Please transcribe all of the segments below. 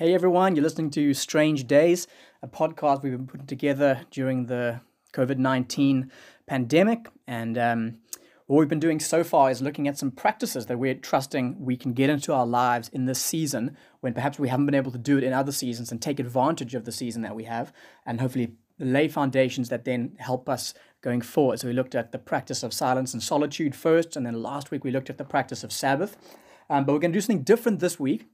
Hey everyone, you're listening to Strange Days, a podcast we've been putting together during the COVID 19 pandemic. And um, what we've been doing so far is looking at some practices that we're trusting we can get into our lives in this season when perhaps we haven't been able to do it in other seasons and take advantage of the season that we have and hopefully lay foundations that then help us going forward. So we looked at the practice of silence and solitude first, and then last week we looked at the practice of Sabbath. Um, but we're going to do something different this week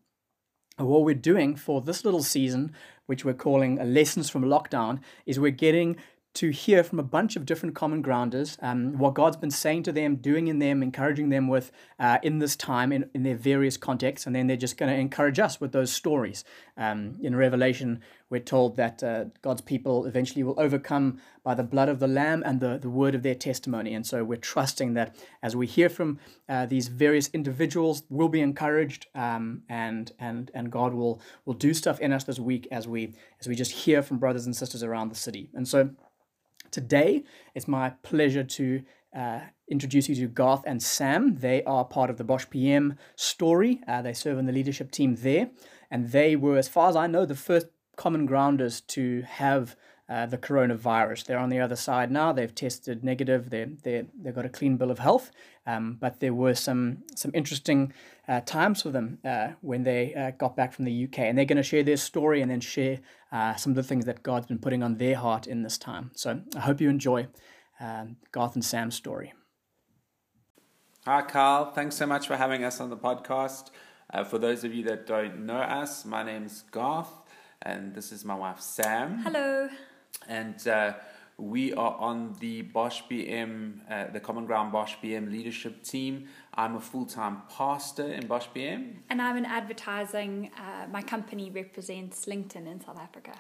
what we're doing for this little season, which we're calling Lessons from Lockdown, is we're getting to hear from a bunch of different common grounders um, what God's been saying to them, doing in them, encouraging them with uh, in this time in, in their various contexts. And then they're just going to encourage us with those stories. Um, in Revelation, we're told that uh, God's people eventually will overcome by the blood of the Lamb and the, the word of their testimony. And so we're trusting that as we hear from uh, these various individuals, we'll be encouraged um, and, and, and God will, will do stuff in us this week as we, as we just hear from brothers and sisters around the city. And so Today, it's my pleasure to uh, introduce you to Garth and Sam. They are part of the Bosch PM story. Uh, they serve in the leadership team there, and they were, as far as I know, the first common grounders to have uh, the coronavirus. They're on the other side now. They've tested negative. They they they've got a clean bill of health. Um, but there were some some interesting uh, times for them uh, when they uh, got back from the UK, and they're going to share their story and then share uh, some of the things that God's been putting on their heart in this time. So I hope you enjoy um, Garth and Sam's story. Hi, Carl. Thanks so much for having us on the podcast. Uh, for those of you that don't know us, my name's Garth, and this is my wife Sam. Hello and uh, we are on the Bosch PM, uh, the Common Ground Bosch PM leadership team. I'm a full time pastor in Bosch PM. And I'm in advertising. Uh, my company represents LinkedIn in South Africa.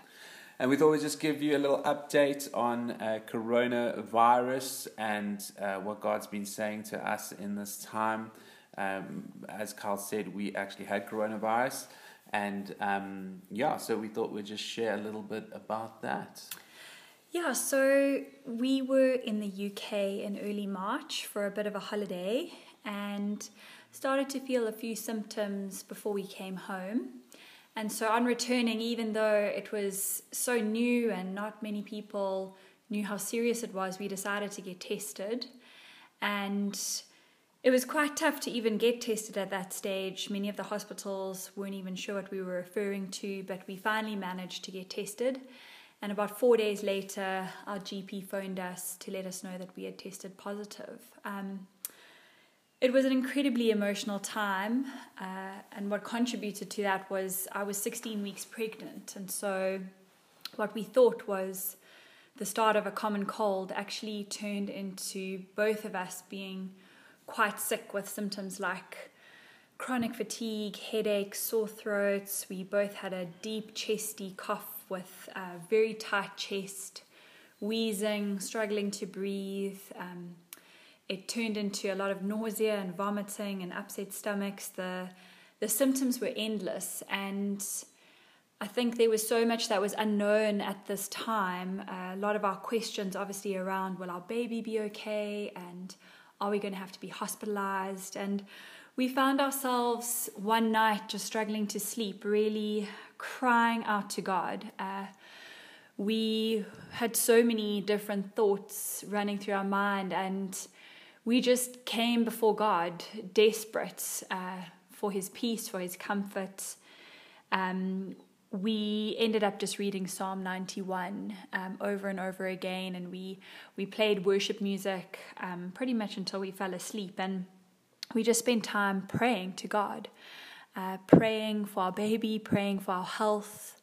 And we thought we'd just give you a little update on uh, coronavirus and uh, what God's been saying to us in this time. Um, as Carl said, we actually had coronavirus. And um, yeah, so we thought we'd just share a little bit about that. Yeah, so we were in the UK in early March for a bit of a holiday and started to feel a few symptoms before we came home. And so on returning, even though it was so new and not many people knew how serious it was, we decided to get tested. And it was quite tough to even get tested at that stage. Many of the hospitals weren't even sure what we were referring to, but we finally managed to get tested. And about four days later, our GP phoned us to let us know that we had tested positive. Um, it was an incredibly emotional time, uh, and what contributed to that was I was 16 weeks pregnant, and so what we thought was the start of a common cold actually turned into both of us being quite sick with symptoms like chronic fatigue, headaches, sore throats. We both had a deep chesty cough with a very tight chest, wheezing, struggling to breathe. Um, it turned into a lot of nausea and vomiting and upset stomachs. The the symptoms were endless, and I think there was so much that was unknown at this time. Uh, a lot of our questions, obviously, around will our baby be okay, and are we going to have to be hospitalized? And we found ourselves one night just struggling to sleep, really crying out to God. Uh, we had so many different thoughts running through our mind, and we just came before God, desperate uh, for His peace, for His comfort. Um, we ended up just reading Psalm 91 um, over and over again, and we we played worship music um, pretty much until we fell asleep, and we just spent time praying to God uh, praying for our baby, praying for our health,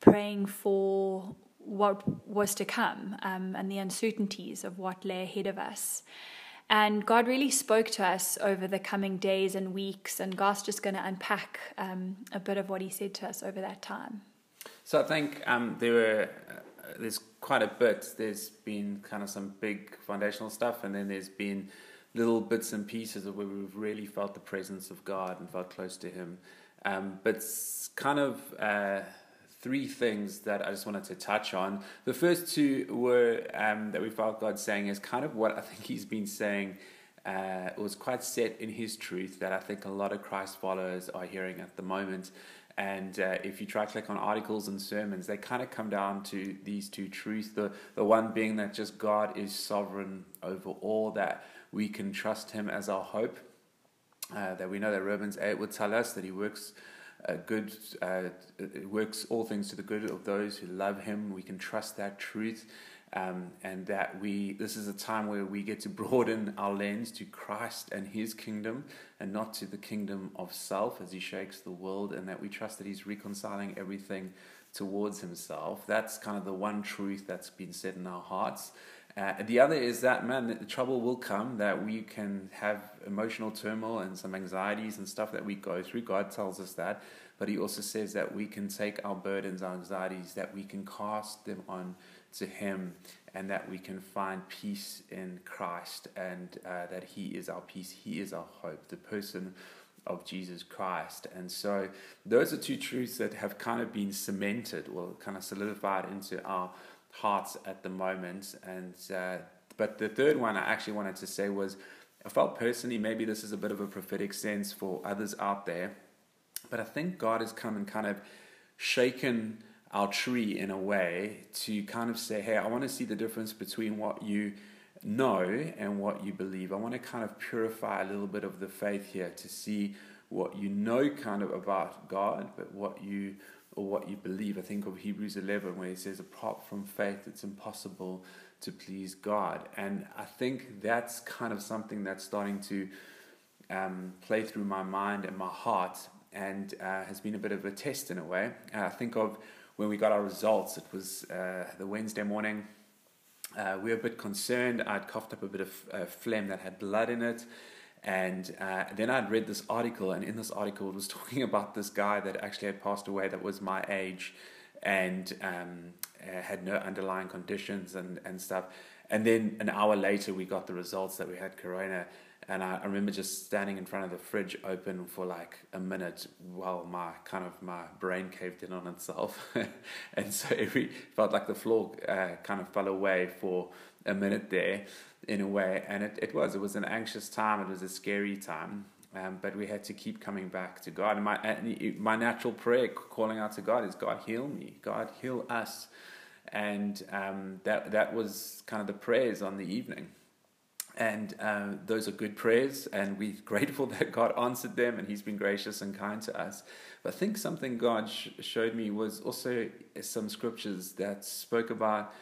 praying for what was to come um, and the uncertainties of what lay ahead of us. And God really spoke to us over the coming days and weeks, and God's just going to unpack um, a bit of what He said to us over that time. So I think um, there were uh, there's quite a bit. There's been kind of some big foundational stuff, and then there's been little bits and pieces of where we've really felt the presence of God and felt close to Him. Um, but it's kind of uh, three things that I just wanted to touch on. The first two were um, that we felt God saying is kind of what I think He's been saying. Uh, was quite set in His truth that I think a lot of Christ followers are hearing at the moment. And uh, if you try to click on articles and sermons, they kind of come down to these two truths. The, the one being that just God is sovereign over all, that we can trust Him as our hope, uh, that we know that Romans 8 would tell us that He works. Good uh, works all things to the good of those who love him we can trust that truth um, and that we this is a time where we get to broaden our lens to Christ and His kingdom, and not to the kingdom of self as He shakes the world, and that we trust that He's reconciling everything towards Himself. That's kind of the one truth that's been set in our hearts. Uh, the other is that man, that the trouble will come that we can have emotional turmoil and some anxieties and stuff that we go through. God tells us that, but He also says that we can take our burdens, our anxieties, that we can cast them on to Him and that we can find peace in Christ and uh, that He is our peace, He is our hope, the person of Jesus Christ. And so those are two truths that have kind of been cemented or kind of solidified into our hearts at the moment. And uh, but the third one I actually wanted to say was I felt personally maybe this is a bit of a prophetic sense for others out there, but I think God has come and kind of shaken our tree in a way to kind of say, hey, I want to see the difference between what you know and what you believe. I want to kind of purify a little bit of the faith here to see what you know kind of about God, but what you or what you believe. I think of Hebrews 11 where he says, apart from faith, it's impossible to please God. And I think that's kind of something that's starting to um, play through my mind and my heart and uh, has been a bit of a test in a way. Uh, I think of when we got our results, it was uh, the Wednesday morning. Uh, we were a bit concerned. I'd coughed up a bit of uh, phlegm that had blood in it. And uh, then I'd read this article, and in this article, it was talking about this guy that actually had passed away that was my age and um, uh, had no underlying conditions and, and stuff. And then an hour later, we got the results that we had corona. And I, I, remember just standing in front of the fridge open for like a minute while my kind of my brain caved in on itself. and so every felt like the floor uh, kind of fell away for a minute there in a way. And it, it was, it was an anxious time. It was a scary time. Um, but we had to keep coming back to God. And my, my natural prayer calling out to God is God, heal me. God, heal us. And um, that, that was kind of the prayers on the evening. And uh, those are good prayers, and we're grateful that God answered them and He's been gracious and kind to us. But I think something God sh- showed me was also some scriptures that spoke about.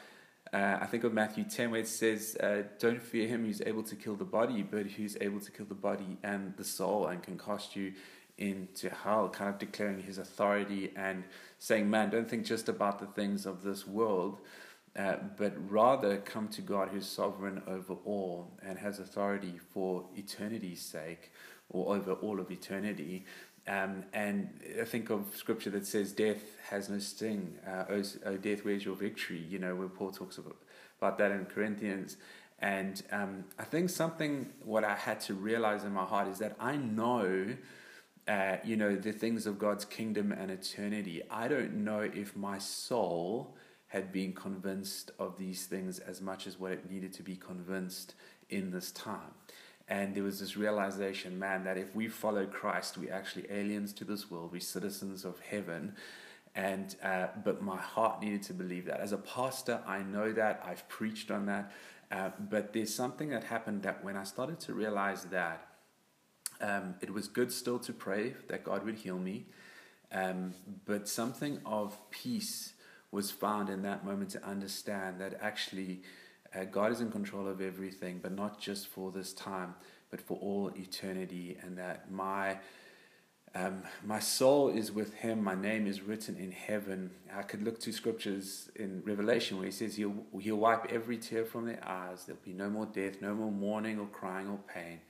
Uh, I think of Matthew 10, where it says, uh, Don't fear him who's able to kill the body, but who's able to kill the body and the soul and can cast you into hell, kind of declaring his authority and saying, Man, don't think just about the things of this world uh, but rather come to God who's sovereign over all and has authority for eternity's sake or over all of eternity. Um, and I think of scripture that says, Death has no sting. Uh, oh, death, where's your victory? You know, where Paul talks about, about that in Corinthians. And um, I think something, what I had to realize in my heart is that I know. Uh, you know the things of God's kingdom and eternity. I don't know if my soul had been convinced of these things as much as what it needed to be convinced in this time. And there was this realization, man, that if we follow Christ, we're actually aliens to this world, we're citizens of heaven. And uh, but my heart needed to believe that. As a pastor, I know that I've preached on that. Uh, but there's something that happened that when I started to realize that, um, it was good still to pray that God would heal me, um, but something of peace was found in that moment to understand that actually uh, God is in control of everything, but not just for this time, but for all eternity, and that my um, my soul is with Him. My name is written in heaven. I could look to scriptures in Revelation where He says He'll He'll wipe every tear from their eyes. There'll be no more death, no more mourning or crying or pain.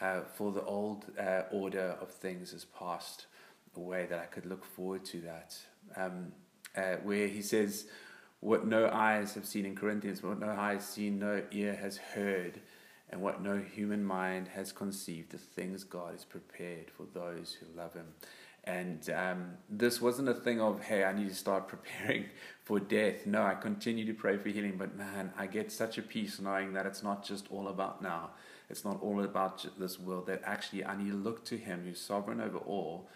Uh, for the old uh, order of things has passed away. That I could look forward to that. Um, uh, where he says, What no eyes have seen in Corinthians, what no eyes seen, no ear has heard, and what no human mind has conceived, the things God has prepared for those who love Him. And um, this wasn't a thing of, hey, I need to start preparing for death. No, I continue to pray for healing, but man, I get such a peace knowing that it's not just all about now. It's not all about this world, that actually I need to look to Him who's sovereign over all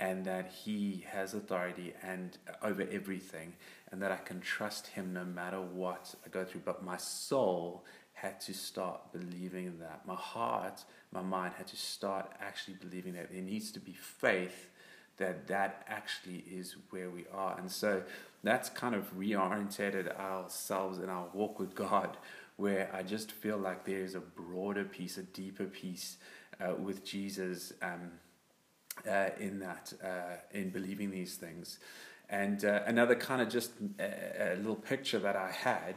and that He has authority and over everything, and that I can trust Him no matter what I go through. But my soul had to start believing that. My heart, my mind had to start actually believing that there needs to be faith that that actually is where we are. And so that's kind of reorientated ourselves in our walk with God, where I just feel like there is a broader piece, a deeper piece uh, with Jesus um, uh, in that, uh, in believing these things. And uh, another kind of just a, uh, a, little picture that I had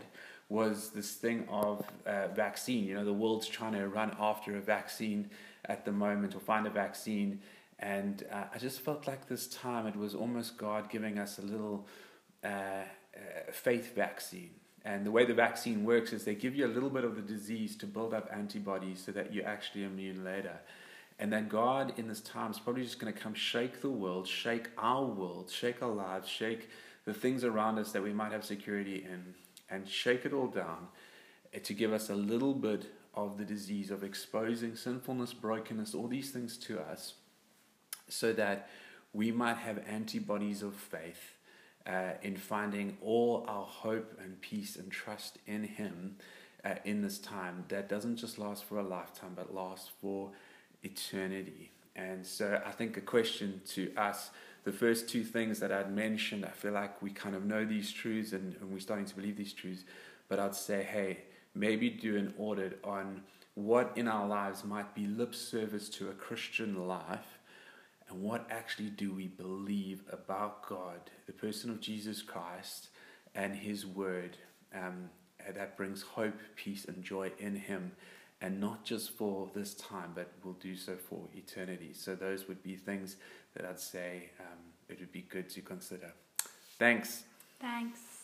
was this thing of uh, vaccine. You know, the world's trying to run after a vaccine at the moment or find a vaccine. And uh, I just felt like this time it was almost God giving us a little faith vaccine. And the way the vaccine works is they give you a little bit of the disease to build up antibodies so that you're actually immune later. And that God in this time is probably just going to come shake the world, shake our world, shake our lives, shake the things around us that we might have security in, and shake it all down eh, to give us a little bit of the disease of exposing sinfulness, brokenness, all these things to us, so that we might have antibodies of faith uh, in finding all our hope and peace and trust in Him uh, in this time that doesn't just last for a lifetime but lasts for eternity. And so I think a question to us, the first two things that I'd mentioned, I feel like we kind of know these truths and, and we're starting to believe these truths, but I'd say, hey, maybe do an audit on what in our lives might be lip service to a Christian life and what actually do we believe about God, the person of Jesus Christ, and His Word um, that brings hope, peace, and joy in Him and not just for this time, but will do so for eternity. So, those would be things that I'd say um, it would be good to consider. Thanks. Thanks.